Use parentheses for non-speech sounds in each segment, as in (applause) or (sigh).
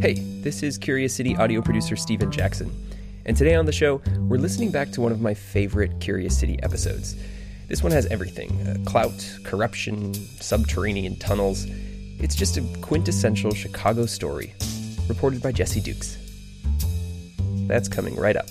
Hey, this is Curious City audio producer Steven Jackson. And today on the show, we're listening back to one of my favorite Curious City episodes. This one has everything uh, clout, corruption, subterranean tunnels. It's just a quintessential Chicago story, reported by Jesse Dukes. That's coming right up.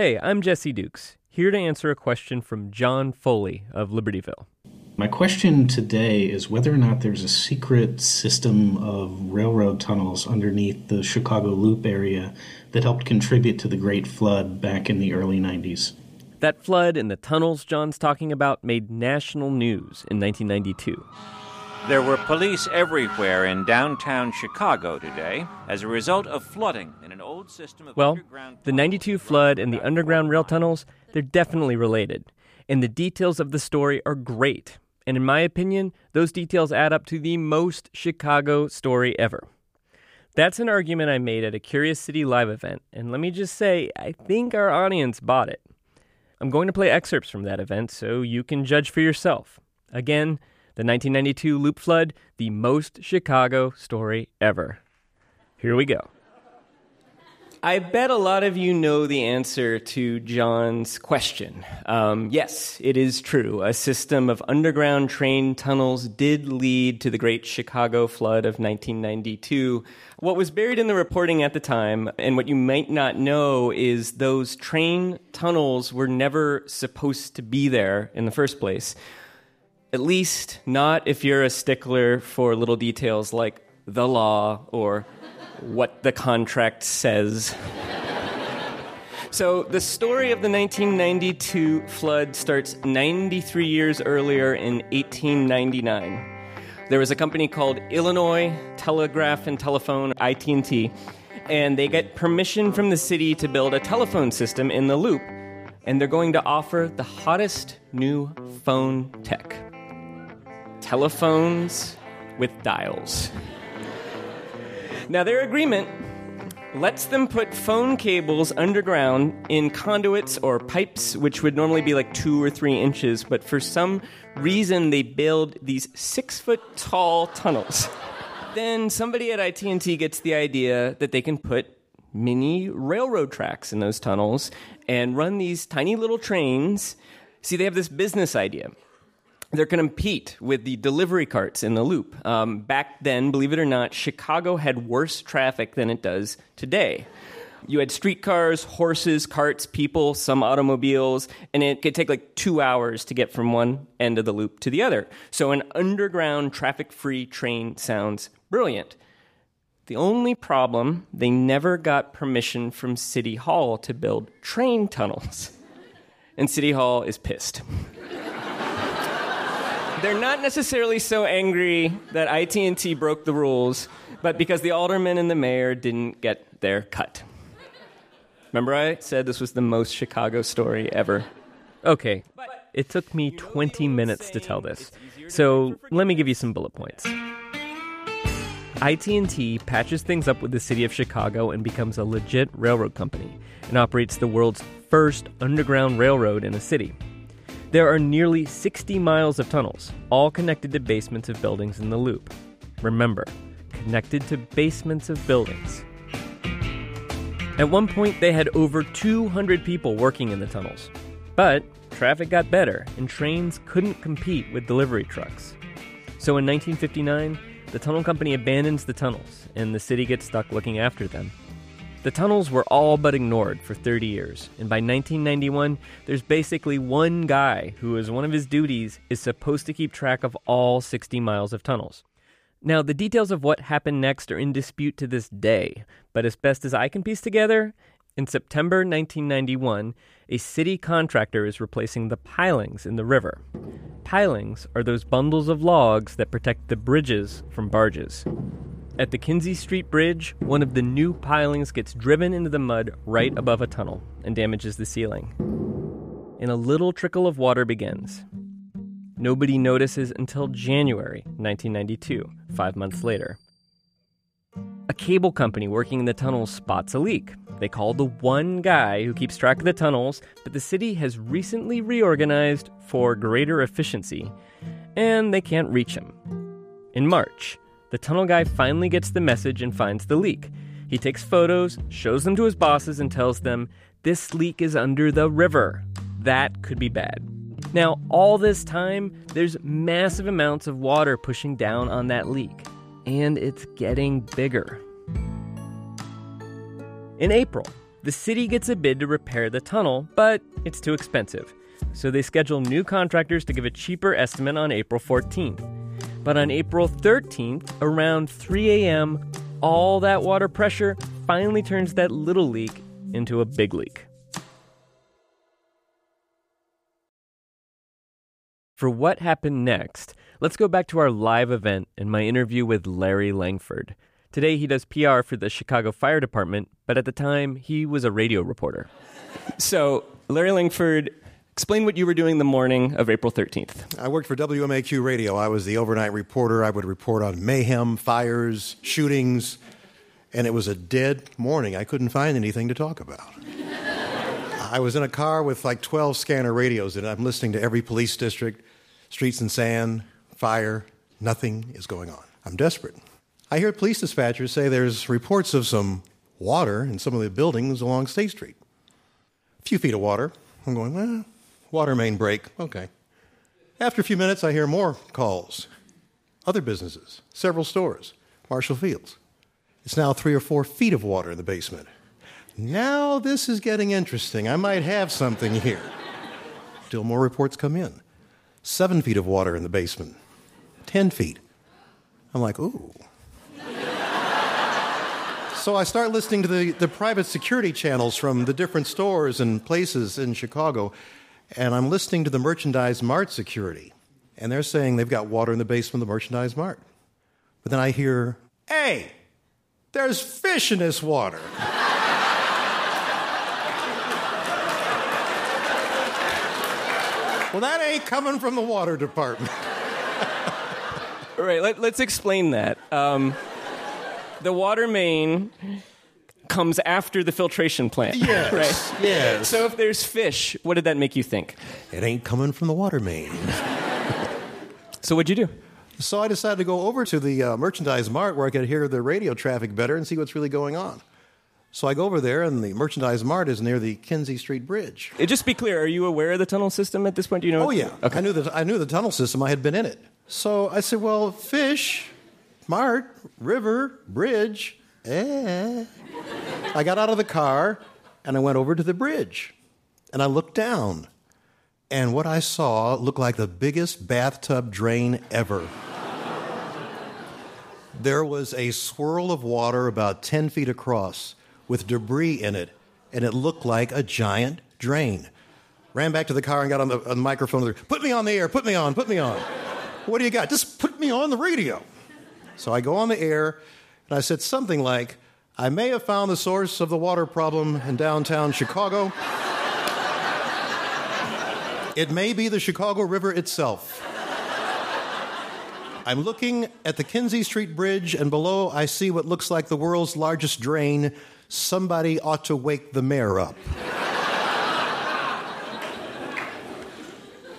Hey, I'm Jesse Dukes, here to answer a question from John Foley of Libertyville. My question today is whether or not there's a secret system of railroad tunnels underneath the Chicago Loop area that helped contribute to the Great Flood back in the early 90s. That flood and the tunnels John's talking about made national news in 1992. There were police everywhere in downtown Chicago today as a result of flooding in an old system of Well, underground the 92 flood and the underground rail tunnels, they're definitely related. And the details of the story are great. And in my opinion, those details add up to the most Chicago story ever. That's an argument I made at a Curious City live event, and let me just say, I think our audience bought it. I'm going to play excerpts from that event so you can judge for yourself. Again, the 1992 Loop Flood, the most Chicago story ever. Here we go. I bet a lot of you know the answer to John's question. Um, yes, it is true. A system of underground train tunnels did lead to the Great Chicago Flood of 1992. What was buried in the reporting at the time, and what you might not know, is those train tunnels were never supposed to be there in the first place. At least, not if you're a stickler for little details like the law or what the contract says. (laughs) So, the story of the 1992 flood starts 93 years earlier in 1899. There was a company called Illinois Telegraph and Telephone, ITT, and they get permission from the city to build a telephone system in the loop, and they're going to offer the hottest new phone tech telephones with dials. Now, their agreement lets them put phone cables underground in conduits or pipes, which would normally be like two or three inches, but for some reason they build these six foot tall tunnels. (laughs) then somebody at IT&T gets the idea that they can put mini railroad tracks in those tunnels and run these tiny little trains. See, they have this business idea they're going to compete with the delivery carts in the loop. Um, back then, believe it or not, Chicago had worse traffic than it does today. You had streetcars, horses, carts, people, some automobiles, and it could take like two hours to get from one end of the loop to the other. So, an underground traffic free train sounds brilliant. The only problem, they never got permission from City Hall to build train tunnels. And City Hall is pissed they're not necessarily so angry that IT&T broke the rules, but because the alderman and the mayor didn't get their cut. Remember, I said this was the most Chicago story ever? Okay, it took me 20 minutes to tell this, so let me give you some bullet points. IT&T patches things up with the city of Chicago and becomes a legit railroad company and operates the world's first underground railroad in a city. There are nearly 60 miles of tunnels, all connected to basements of buildings in the loop. Remember, connected to basements of buildings. At one point, they had over 200 people working in the tunnels. But traffic got better, and trains couldn't compete with delivery trucks. So in 1959, the tunnel company abandons the tunnels, and the city gets stuck looking after them. The tunnels were all but ignored for 30 years, and by 1991, there's basically one guy who, as one of his duties, is supposed to keep track of all 60 miles of tunnels. Now, the details of what happened next are in dispute to this day, but as best as I can piece together, In September 1991, a city contractor is replacing the pilings in the river. Pilings are those bundles of logs that protect the bridges from barges. At the Kinzie Street Bridge, one of the new pilings gets driven into the mud right above a tunnel and damages the ceiling. And a little trickle of water begins. Nobody notices until January 1992, five months later. A cable company working in the tunnels spots a leak. They call the one guy who keeps track of the tunnels, but the city has recently reorganized for greater efficiency, and they can't reach him. In March, the tunnel guy finally gets the message and finds the leak. He takes photos, shows them to his bosses, and tells them, This leak is under the river. That could be bad. Now, all this time, there's massive amounts of water pushing down on that leak, and it's getting bigger. In April, the city gets a bid to repair the tunnel, but it's too expensive. So they schedule new contractors to give a cheaper estimate on April 14th. But on April 13th, around 3 a.m., all that water pressure finally turns that little leak into a big leak. For what happened next, let's go back to our live event and my interview with Larry Langford. Today he does PR for the Chicago Fire Department, but at the time he was a radio reporter. So, Larry Langford, Explain what you were doing the morning of April 13th. I worked for WMAQ Radio. I was the overnight reporter. I would report on mayhem, fires, shootings, and it was a dead morning. I couldn't find anything to talk about. I was in a car with like 12 scanner radios, and I'm listening to every police district, streets and San, fire. Nothing is going on. I'm desperate. I hear police dispatchers say there's reports of some water in some of the buildings along State Street. A few feet of water. I'm going, well, water main break. Okay. After a few minutes, I hear more calls. Other businesses, several stores, Marshall Fields. It's now three or four feet of water in the basement. Now this is getting interesting. I might have something here. Still more reports come in. Seven feet of water in the basement, 10 feet. I'm like, ooh. so I start listening to the, the private security channels from the different stores and places in Chicago, and I'm listening to the Merchandise Mart security, and they're saying they've got water in the basement of the Merchandise Mart. But then I hear, hey, there's fish in this water. well, that ain't coming from the water department. (laughs) All right, let, us explain that. Um, the water main comes after the filtration plant. (laughs) Yes. right? Yes. So if there's fish, what did that make you think? It ain't coming from the water main. (laughs) so what'd you do? So I decided to go over to the uh, merchandise mart where I could hear the radio traffic better and see what's really going on. So I go over there, and the merchandise mart is near the Kinzie Street Bridge. Uh, just be clear: Are you aware of the tunnel system at this point? Do you know? Oh yeah, okay. I knew the I knew the tunnel system. I had been in it. So I said, "Well, fish, mart, river, bridge. Eh. I got out of the car and I went over to the bridge and I looked down. And what I saw looked like the biggest bathtub drain ever. there was a swirl of water about 10 feet across with debris in it, and it looked like a giant drain. Ran back to the car and got on the, on the microphone. Put me on the air, put me on, put me on. What do you got? Just put me on the radio. So I go on the air and I said something like, I may have found the source of the water problem in downtown Chicago. it may be the Chicago River itself. I'm looking at the Kinzie Street Bridge, and below I see what looks like the world's largest drain. Somebody ought to wake the mayor up.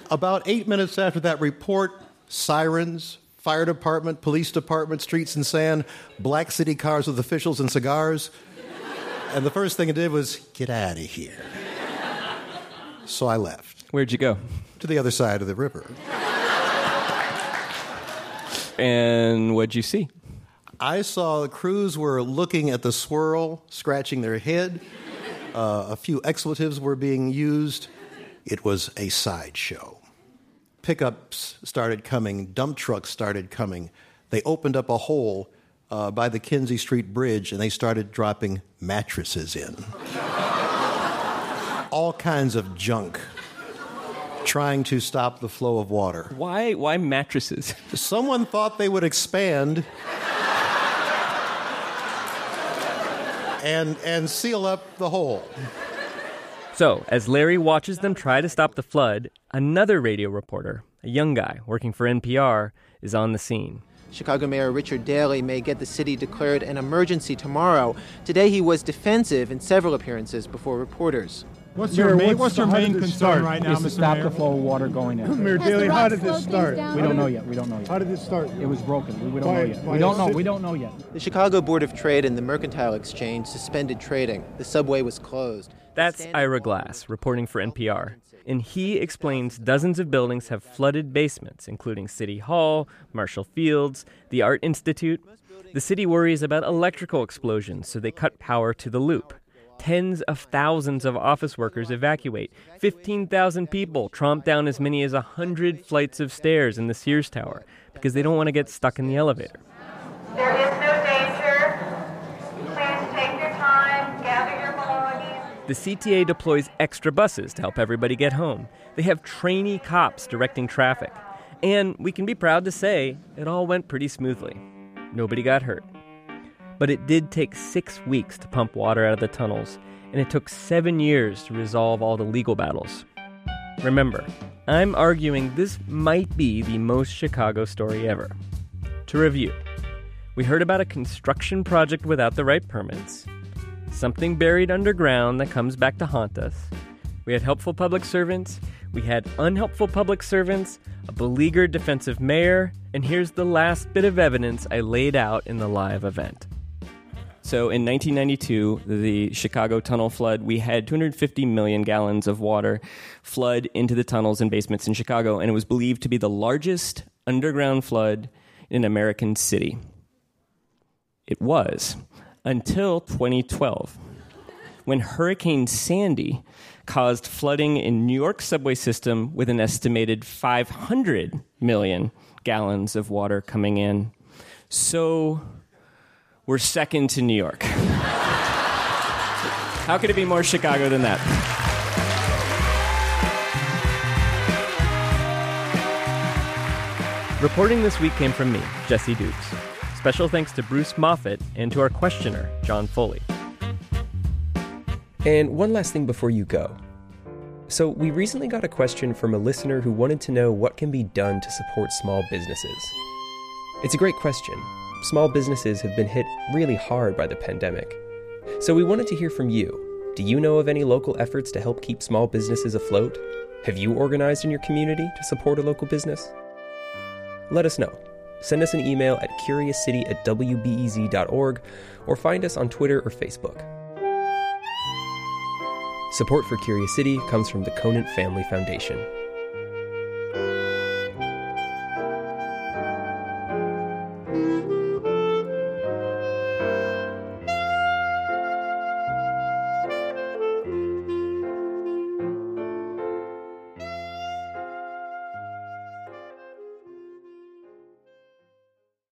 About eight minutes after that report, sirens, fire department, police department, streets and San, black city cars with officials and cigars. And the first thing I did was get out of here. So I left. Where'd you go? To the other side of the river. And what'd you see? I saw the crews were looking at the swirl, scratching their head. Uh, a few expletives were being used. It was a sideshow pickups started coming, dump trucks started coming. They opened up a hole uh, by the Kinzie Street Bridge and they started dropping mattresses in. (laughs) all kinds of junk trying to stop the flow of water. Why why mattresses? (laughs) Someone thought they would expand (laughs) and and seal up the hole. So, as Larry watches them try to stop the flood, another radio reporter, a young guy working for NPR, is on the scene. Chicago Mayor Richard Daley may get the city declared an emergency tomorrow. Today he was defensive in several appearances before reporters. What's your main, what's your main concern start? right now, is to Mr. stop Mayor? the flow of water going in. Mayor Daley, how did this start? We don't know yet. We don't know yet. How did this start? It was broken. We, we don't By- know yet. We don't know. cit- We don't know yet. The Chicago Board of Trade and the Mercantile Exchange suspended trading. The subway was closed. That's Ira Glass, reporting for NPR. And he explains dozens of buildings have flooded basements, including City Hall, Marshall Fields, the Art Institute. The city worries about electrical explosions, so they cut power to the loop. Tens of thousands of office workers evacuate. 15,000 people tromp down as many as 100 flights of stairs in the Sears Tower because they don't want to get stuck in the elevator. There is no danger. Please take your time, gather your belongings. The CTA deploys extra buses to help everybody get home. They have trainee cops directing traffic. And we can be proud to say it all went pretty smoothly. Nobody got hurt. But it did take six weeks to pump water out of the tunnels, and it took seven years to resolve all the legal battles. Remember, I'm arguing this might be the most Chicago story ever. To review, we heard about a construction project without the right permits, something buried underground that comes back to haunt us. We had helpful public servants, we had unhelpful public servants, a beleaguered defensive mayor, and here's the last bit of evidence I laid out in the live event. So in 1992, the Chicago tunnel flood, we had 250 million gallons of water flood into the tunnels and basements in Chicago, and it was believed to be the largest underground flood in an American city. It was until 2012, when Hurricane Sandy caused flooding in New York subway system with an estimated 500 million gallons of water coming in. So we're second to New York. How could it be more Chicago than that? Reporting this week came from me, Jesse Dukes. Special thanks to Bruce Moffat and to our questioner, John Foley. And one last thing before you go. So, we recently got a question from a listener who wanted to know what can be done to support small businesses. It's a great question. Small businesses have been hit really hard by the pandemic. So, we wanted to hear from you. Do you know of any local efforts to help keep small businesses afloat? Have you organized in your community to support a local business? Let us know. Send us an email at curiouscity at wbez.org or find us on Twitter or Facebook. Support for Curious City comes from the Conant Family Foundation.